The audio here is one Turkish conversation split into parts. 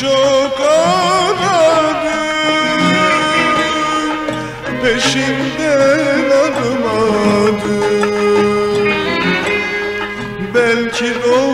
çok aradım Peşinden adım adım Belki doğru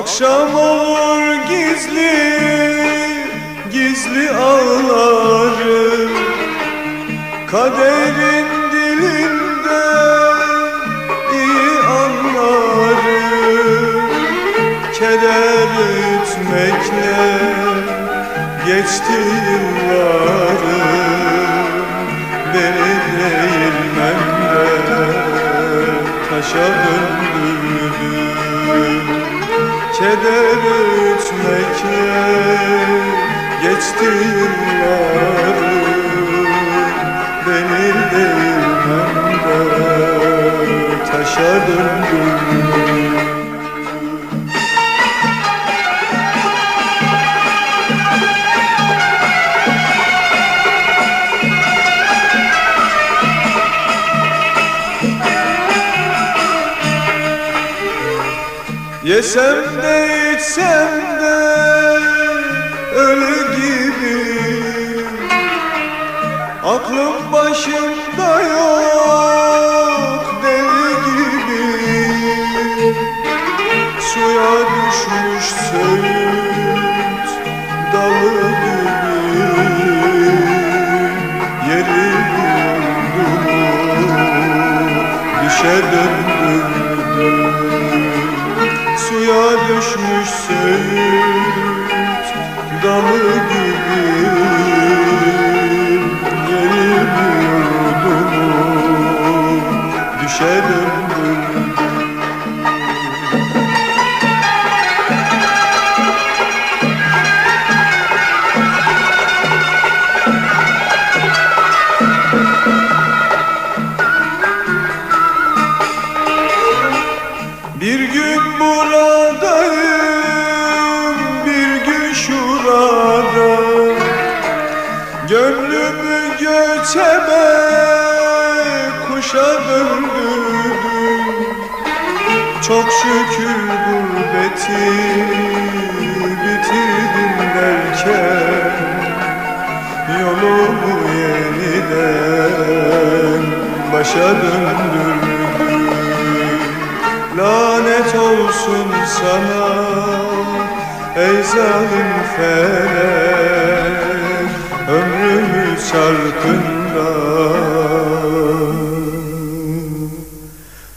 Akşam olur gizli Gizli ağlarım Kaderin dilinde iyi anlarım Keder ütmekle Geçtiğim keder içmekle geçti yıllarım Demir değil pembe taşa döndüm Yesem Sir olsun sana ey zalim felek Ömrümü çarkında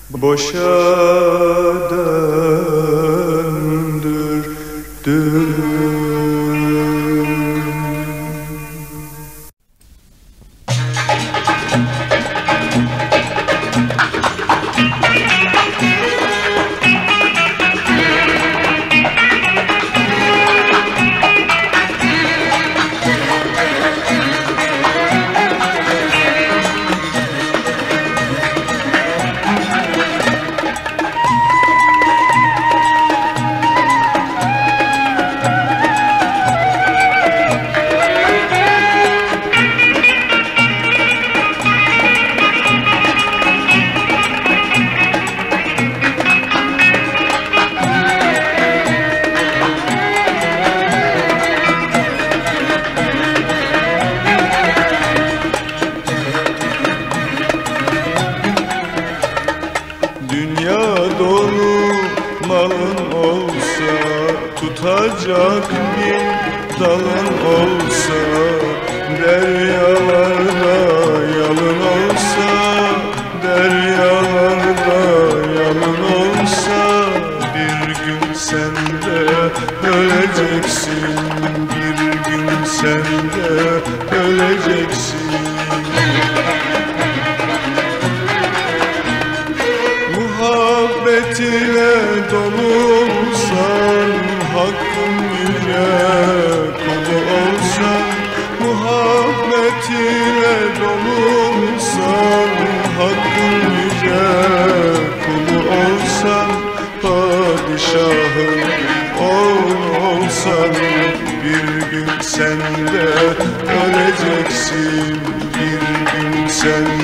boşa malın olsa Tutacak bir dalın olsa Deryalarda yalın olsa Deryalarda yalın olsa Bir gün sen de öleceksin Bir gün sen de öleceksin. Muhabbet ile dolursan Hakkın yüce kulu olsan Muhabbet ile dolursan Hakkın yüce kulu olsan Padişahın oğlu olsan Bir gün sen de öleceksin Bir gün sen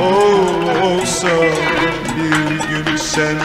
Oğlu olsan Bir gün sen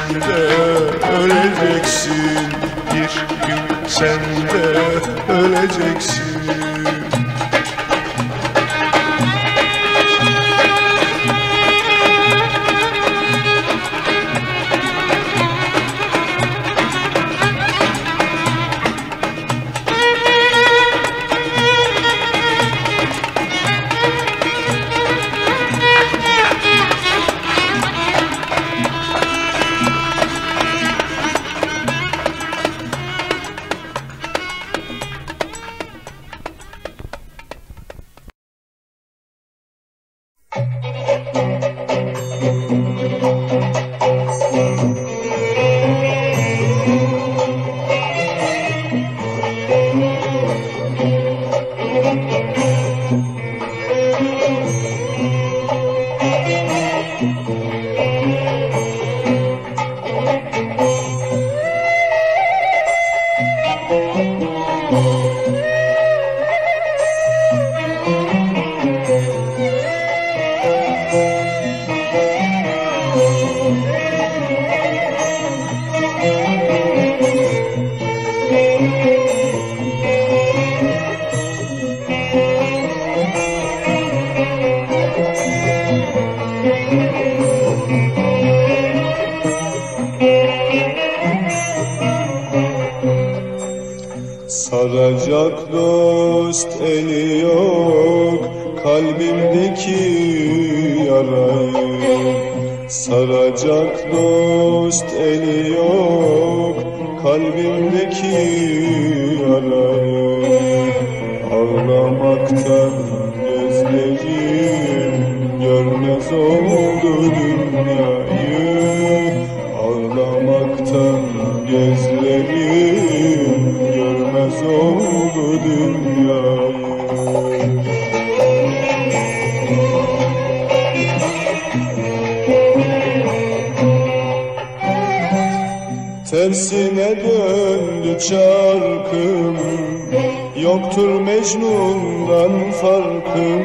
Yoktur Mecnun'dan farkım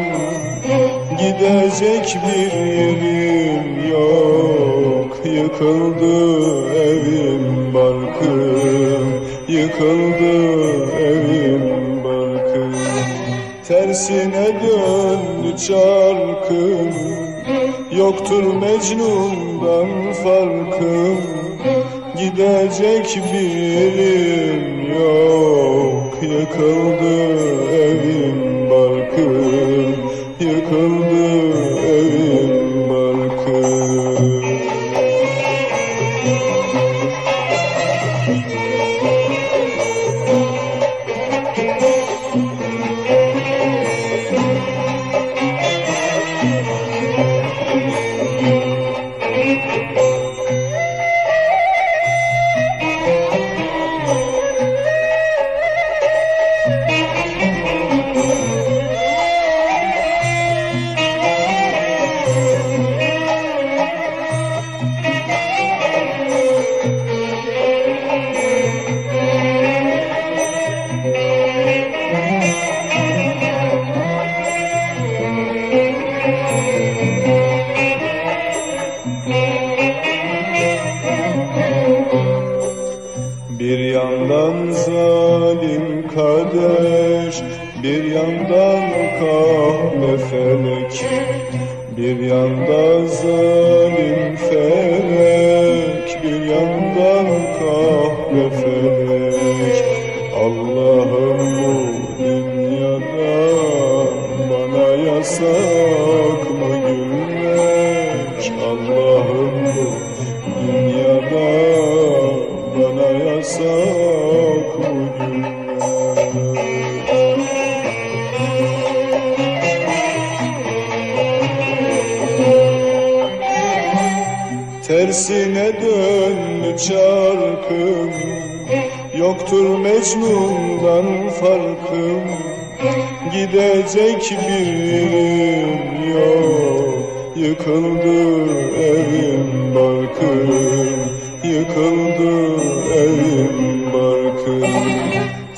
Gidecek bir yerim yok. Yıkıldı evim barkım Yıkıldı evim barkım Tersine döndü çarkım Yoktur Mecnun'dan farkım Gidecek bir yerim yok kapıya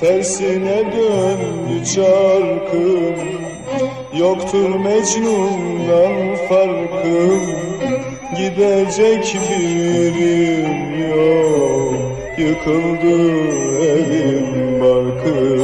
Tersine döndü çarkım. Yoktur Mecnun'dan farkım. Gidecek bir yok. Yıkıldı evim barkım.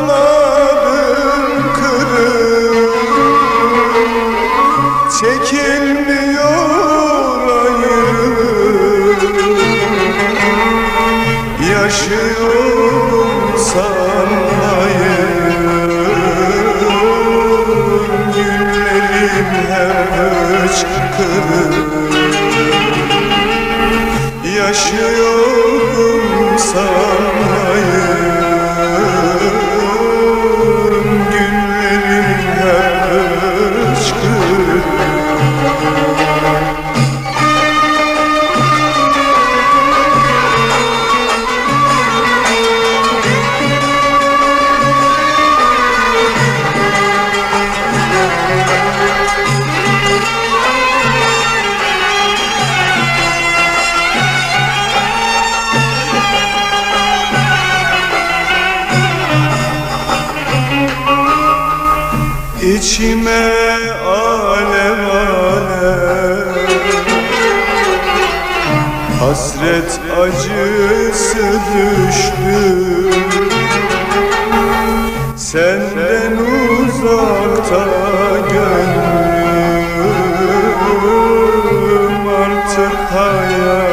Mama düştü. Senden uzakta gönlüm Artık hayata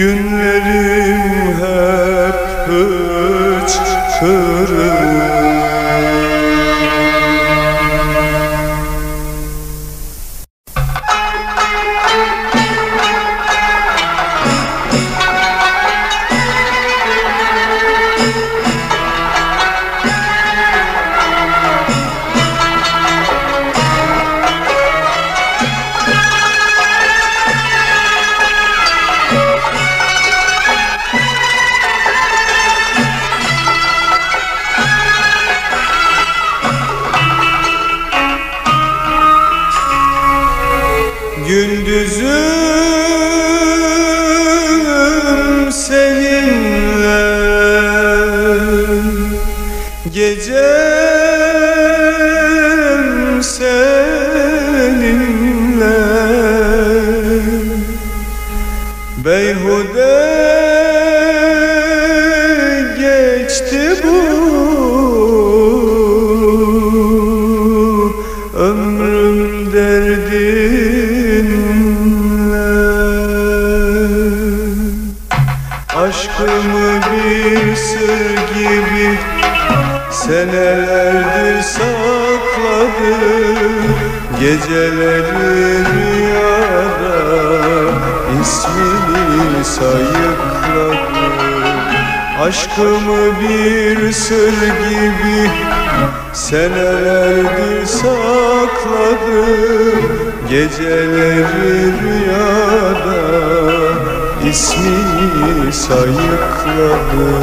Günlerim hep hıçkırık Gündüzüm Aşkımı bir sır gibi senelerdir sakladım. Geceleri rüyada ismini sayıkladım. Aşkımı bir sır gibi senelerdir sakladım. Geceleri rüyada ismini sayıkladım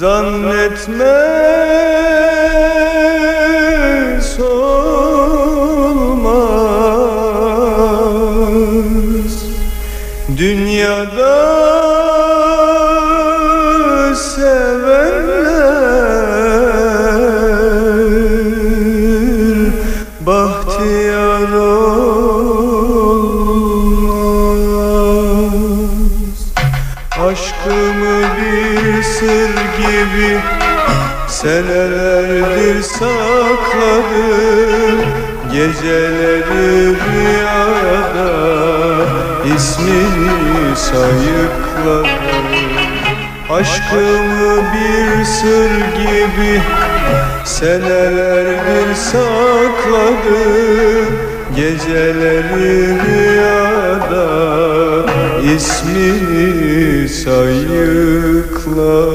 Zannetme ismini sayıkladım Aşkımı bir sır gibi senelerdir sakladım Geceleri rüyada ismini sayıkladım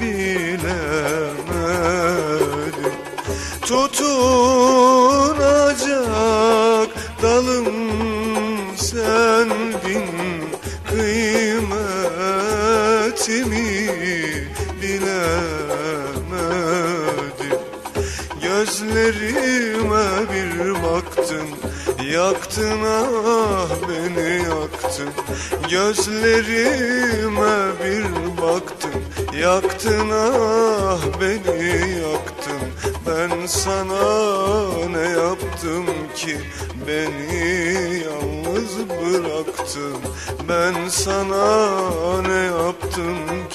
bilemedim. Tutunacak dalım sendin Kıymetimi bilemedim. Gözlerime bir baktın Yaktın ah beni yaktın. Gözlerime bir baktın Yaktın ah beni yaktın. Ben sana ne yaptım ki? Beni yalnız bıraktın. Ben sana ne yaptım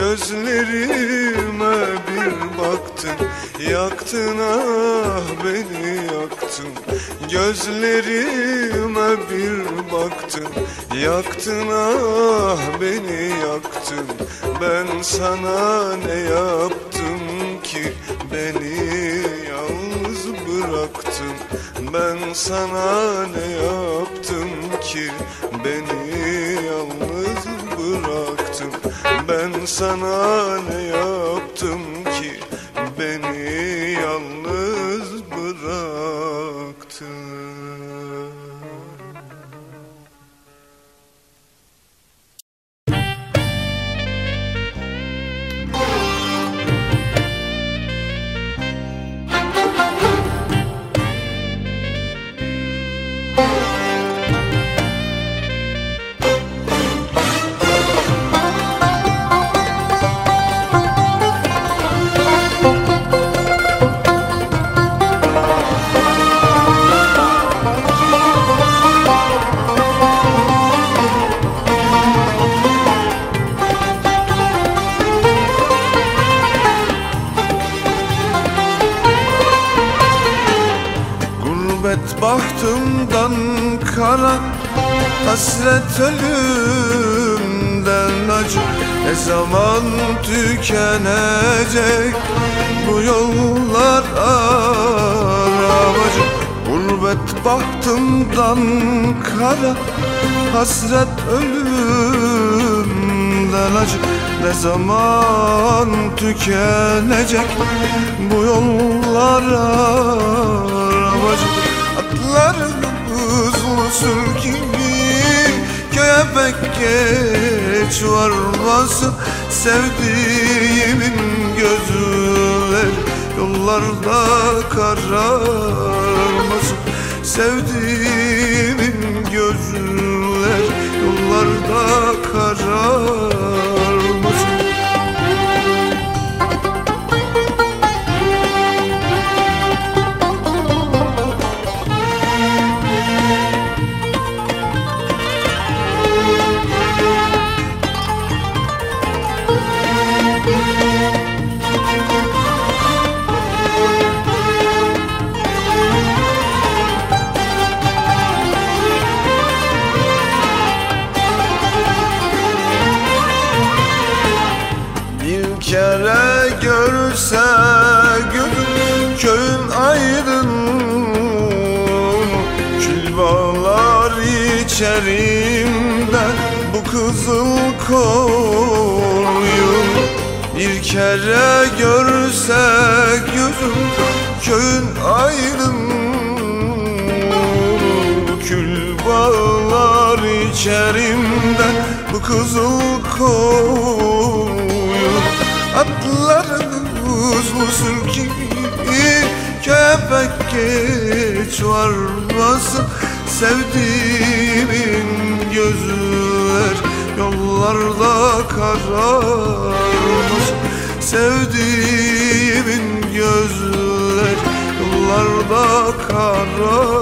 Gözlerime bir baktın Yaktın ah beni yaktın. Gözlerime bir baktın Yaktın ah beni yaktın. Ben sana ne yaptım ki Beni yalnız bıraktın? Ben sana ne yaptım ki Beni Ben sana ne yaptım bahtımdan kara Hasret ölümden acı. Ne zaman tükenecek Bu yollar arabacı? Gurbet bahtımdan kara Hasret ölümden acı. Ne zaman tükenecek Bu yollar arabacı Atlarımız usul gibi Köye pek geç varmasın Sevdiğimin gözler Yollarda kararmasın Sevdiğimin gözler Yollarda kararmasın koyun Bir kere görse gözüm köyün aydın. Kül bağlar içerimde bu kızıl koyun Atlarımız usul gibi köpek geç varmasın. Sevdiğimin gözler yollarda kararmasın Sevdiğimin gözler yollarda kararmasın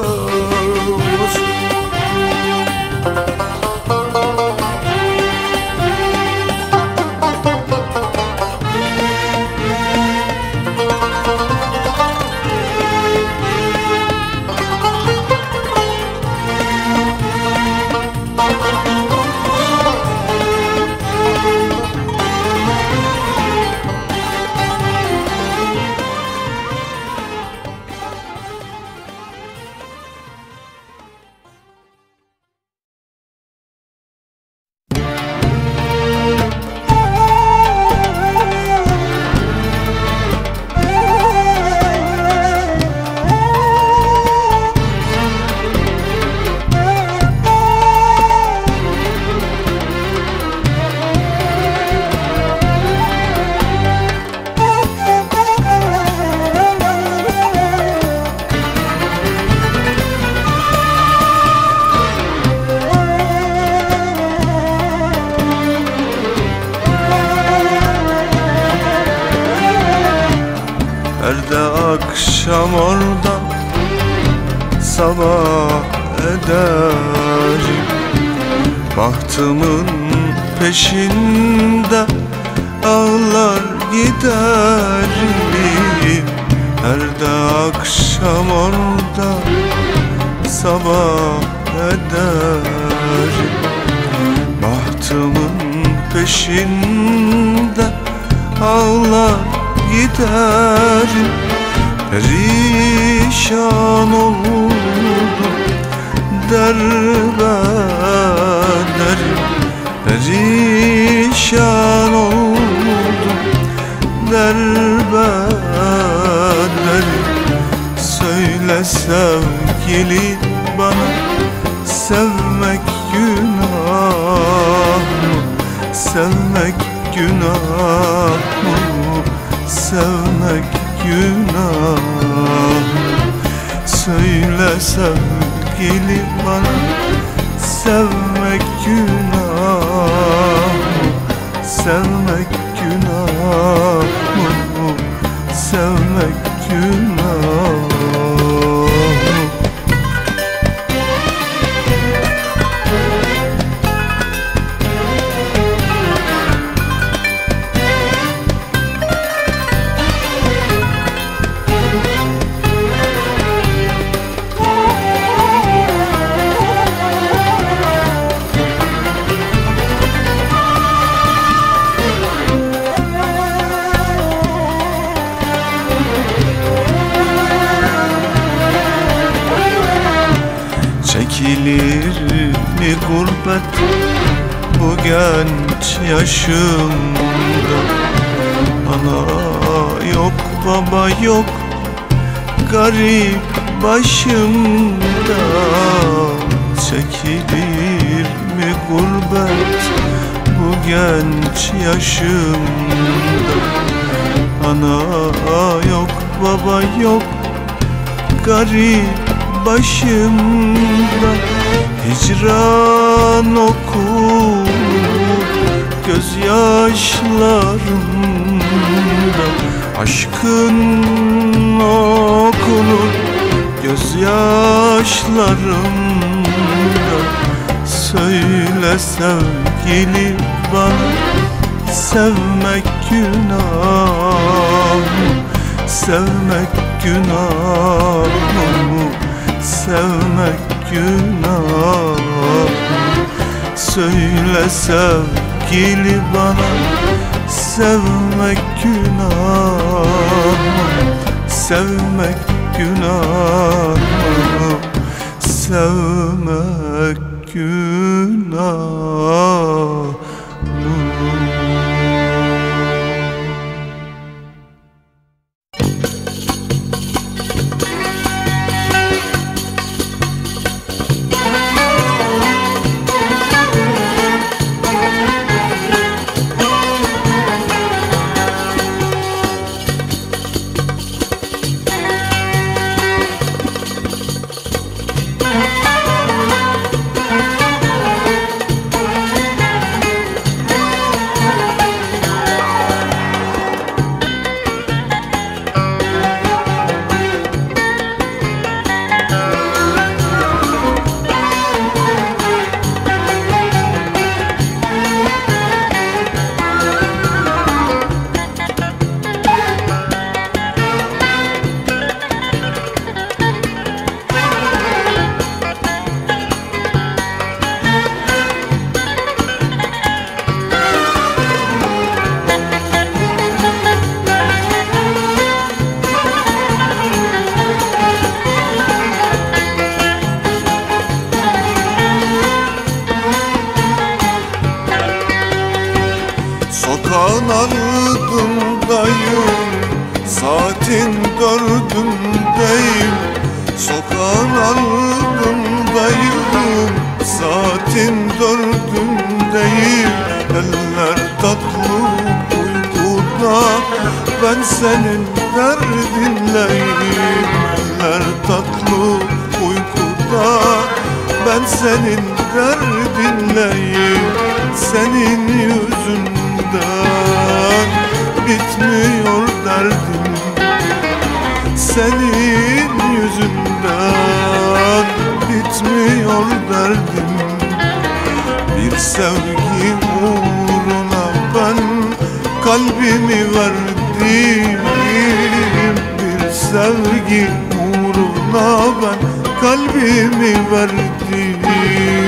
peşinde ağlar giderim Perde akşam orada sabah eder. Bahtımın peşinde ağlar giderim Perişan oldum derbederim Perişan oldum derbederim Söyle sevgili bana Sevmek günah mı? Sevmek günah mı? Sevmek günah mı? Söyle sevgili bana Sevmek günah? Sevmek günah mı? Sevmek günah başımda Çekilir mi gurbet bu genç yaşımda? Ana yok baba yok garip başımda. Hicran okur gözyaşlarımda. Aşkın okunur gözyaşlarımda Söyle sevgili bana sevmek günah mı? Sevmek günah mı? Sevmek günah mı? Söyle sevgili bana Sevmek günah mı? Sevmek günah? Sevmek günah sevgi uğruna ben Kalbimi verdim. Bir sevgi uğruna ben kalbimi verdim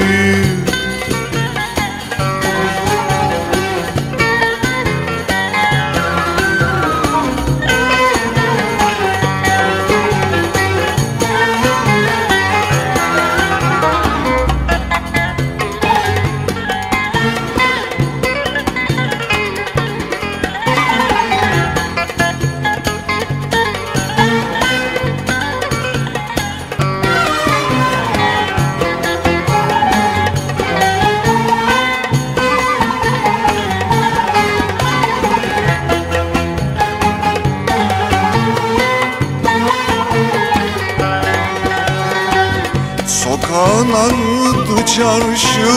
çarşı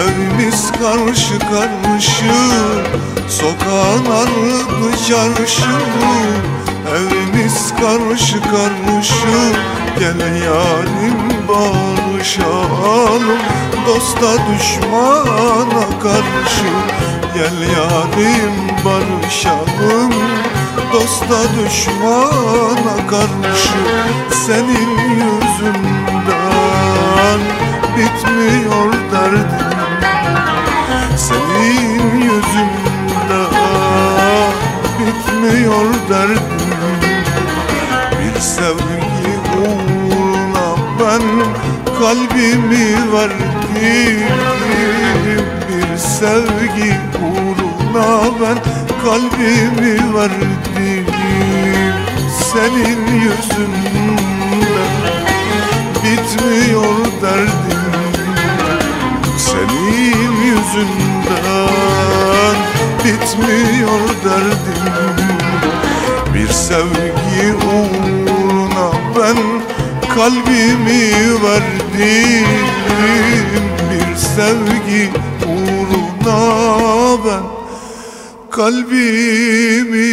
Evimiz karşı karşı Sokağın ardı çarşı Evimiz karşı karşı Gel yarim barışalım Dosta düşmana karşı. Gel yarim barışalım Dosta düşmana karşı. Senin yüzünden bitmiyor derdim. Senin yüzünden bitmiyor derdim. Bir sevgi uğruna ben kalbimi verdim. Bir sevgi uğruna ben kalbimi verdim. Senin yüzünden bitmiyor derdim. Senin yüzünden bitmiyor derdim. Bir sevgi uğruna ben kalbimi verdim. Bir sevgi uğruna ben kalbimi